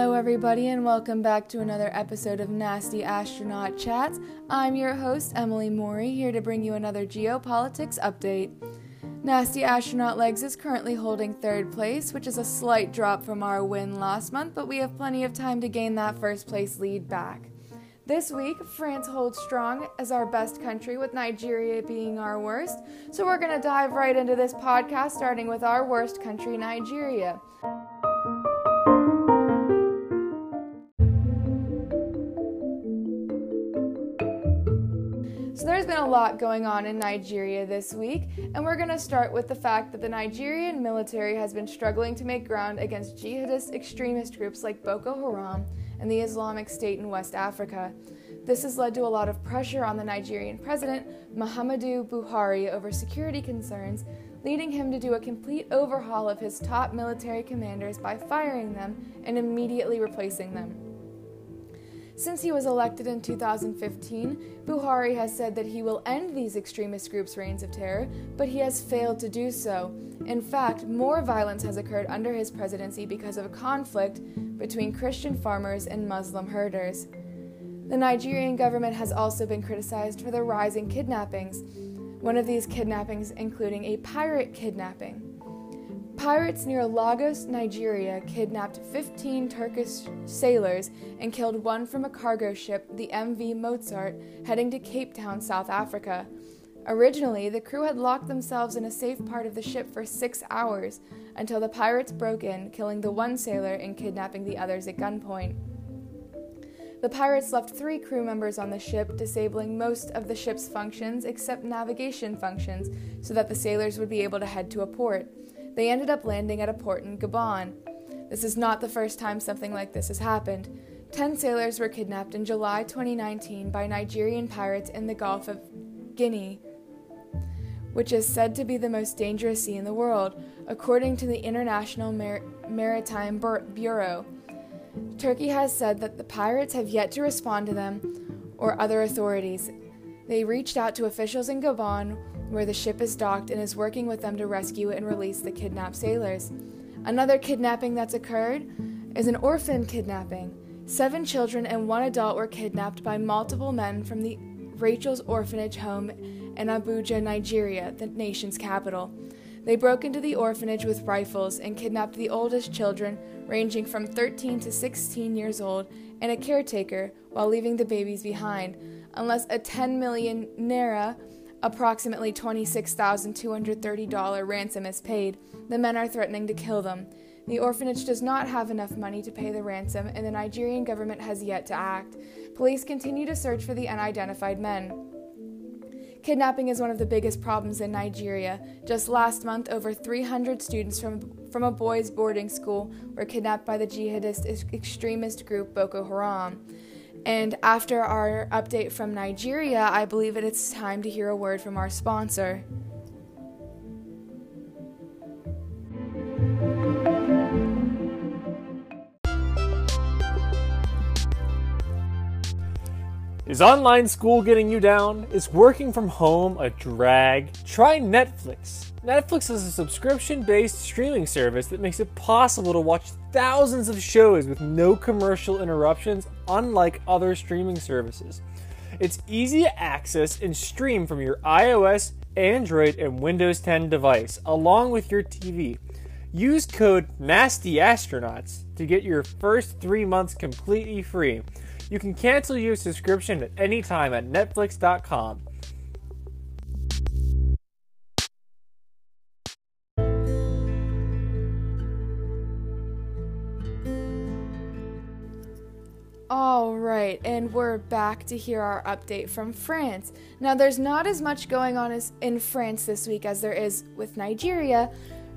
Hello, everybody, and welcome back to another episode of Nasty Astronaut Chats. I'm your host, Emily Mori, here to bring you another geopolitics update. Nasty Astronaut Legs is currently holding third place, which is a slight drop from our win last month, but we have plenty of time to gain that first place lead back. This week, France holds strong as our best country, with Nigeria being our worst. So, we're going to dive right into this podcast, starting with our worst country, Nigeria. So, there's been a lot going on in Nigeria this week, and we're going to start with the fact that the Nigerian military has been struggling to make ground against jihadist extremist groups like Boko Haram and the Islamic State in West Africa. This has led to a lot of pressure on the Nigerian president, Muhammadu Buhari, over security concerns, leading him to do a complete overhaul of his top military commanders by firing them and immediately replacing them. Since he was elected in 2015, Buhari has said that he will end these extremist groups' reigns of terror, but he has failed to do so. In fact, more violence has occurred under his presidency because of a conflict between Christian farmers and Muslim herders. The Nigerian government has also been criticized for the rising kidnappings, one of these kidnappings including a pirate kidnapping. Pirates near Lagos, Nigeria, kidnapped 15 Turkish sailors and killed one from a cargo ship, the MV Mozart, heading to Cape Town, South Africa. Originally, the crew had locked themselves in a safe part of the ship for six hours until the pirates broke in, killing the one sailor and kidnapping the others at gunpoint. The pirates left three crew members on the ship, disabling most of the ship's functions except navigation functions so that the sailors would be able to head to a port. They ended up landing at a port in Gabon. This is not the first time something like this has happened. Ten sailors were kidnapped in July 2019 by Nigerian pirates in the Gulf of Guinea, which is said to be the most dangerous sea in the world, according to the International Mar- Maritime Bur- Bureau. Turkey has said that the pirates have yet to respond to them or other authorities. They reached out to officials in Gabon, where the ship is docked, and is working with them to rescue and release the kidnapped sailors. Another kidnapping that's occurred is an orphan kidnapping. Seven children and one adult were kidnapped by multiple men from the Rachel's orphanage home in Abuja, Nigeria, the nation's capital. They broke into the orphanage with rifles and kidnapped the oldest children, ranging from 13 to 16 years old, and a caretaker while leaving the babies behind, unless a 10 million naira, approximately $26,230 ransom is paid. The men are threatening to kill them. The orphanage does not have enough money to pay the ransom, and the Nigerian government has yet to act. Police continue to search for the unidentified men. Kidnapping is one of the biggest problems in Nigeria. Just last month, over 300 students from, from a boys' boarding school were kidnapped by the jihadist extremist group Boko Haram. And after our update from Nigeria, I believe it's time to hear a word from our sponsor. Is online school getting you down? Is working from home a drag? Try Netflix. Netflix is a subscription based streaming service that makes it possible to watch thousands of shows with no commercial interruptions, unlike other streaming services. It's easy to access and stream from your iOS, Android, and Windows 10 device, along with your TV. Use code NASTYASTRONAUTS to get your first three months completely free. You can cancel your subscription at any time at Netflix.com. All right, and we're back to hear our update from France. Now, there's not as much going on as in France this week as there is with Nigeria.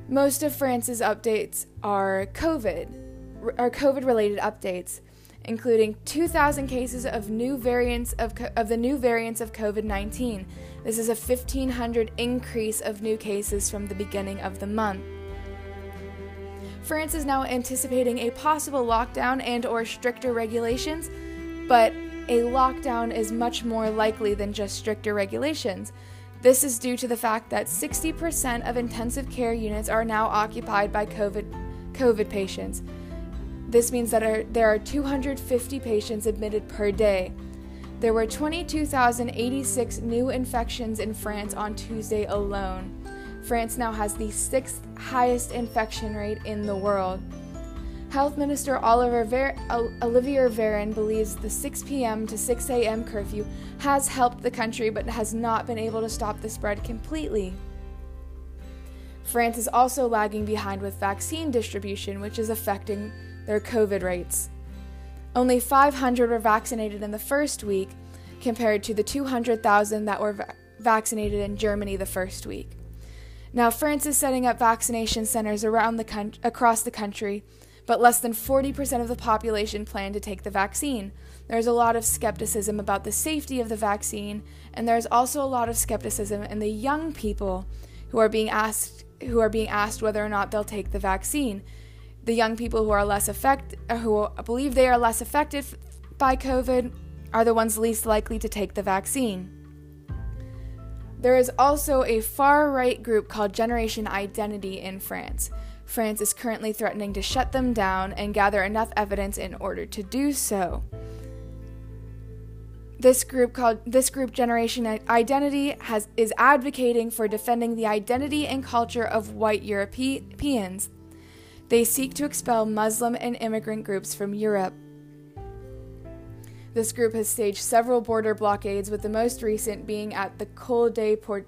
Most of France's updates are COVID, are COVID-related updates including 2,000 cases of new variants of, of the new variants of COVID 19. This is a 1,500 increase of new cases from the beginning of the month. France is now anticipating a possible lockdown and or stricter regulations, but a lockdown is much more likely than just stricter regulations. This is due to the fact that 60% of intensive care units are now occupied by COVID, COVID patients. This means that there are 250 patients admitted per day. There were 22,086 new infections in France on Tuesday alone. France now has the sixth highest infection rate in the world. Health Minister Ver- Olivier Véran believes the 6 p.m. to 6 a.m. curfew has helped the country but has not been able to stop the spread completely. France is also lagging behind with vaccine distribution, which is affecting their COVID rates. Only 500 were vaccinated in the first week, compared to the 200,000 that were va- vaccinated in Germany the first week. Now, France is setting up vaccination centers around the con- across the country, but less than 40% of the population plan to take the vaccine. There's a lot of skepticism about the safety of the vaccine, and there's also a lot of skepticism in the young people who are being asked who are being asked whether or not they'll take the vaccine. The young people who are less affected, uh, who believe they are less affected by COVID, are the ones least likely to take the vaccine. There is also a far right group called Generation Identity in France. France is currently threatening to shut them down and gather enough evidence in order to do so. This group called this group Generation Identity has is advocating for defending the identity and culture of white Europeans. They seek to expel Muslim and immigrant groups from Europe. This group has staged several border blockades, with the most recent being at the Col de Port-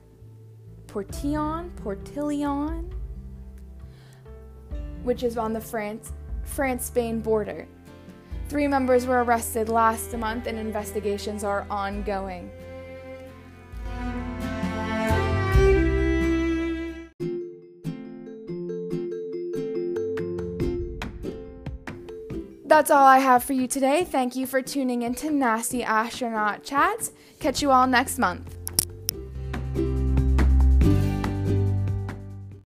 Portillon, Portillon, which is on the France France Spain border. Three members were arrested last month and investigations are ongoing. That's all I have for you today. Thank you for tuning in to Nasty Astronaut Chats. Catch you all next month.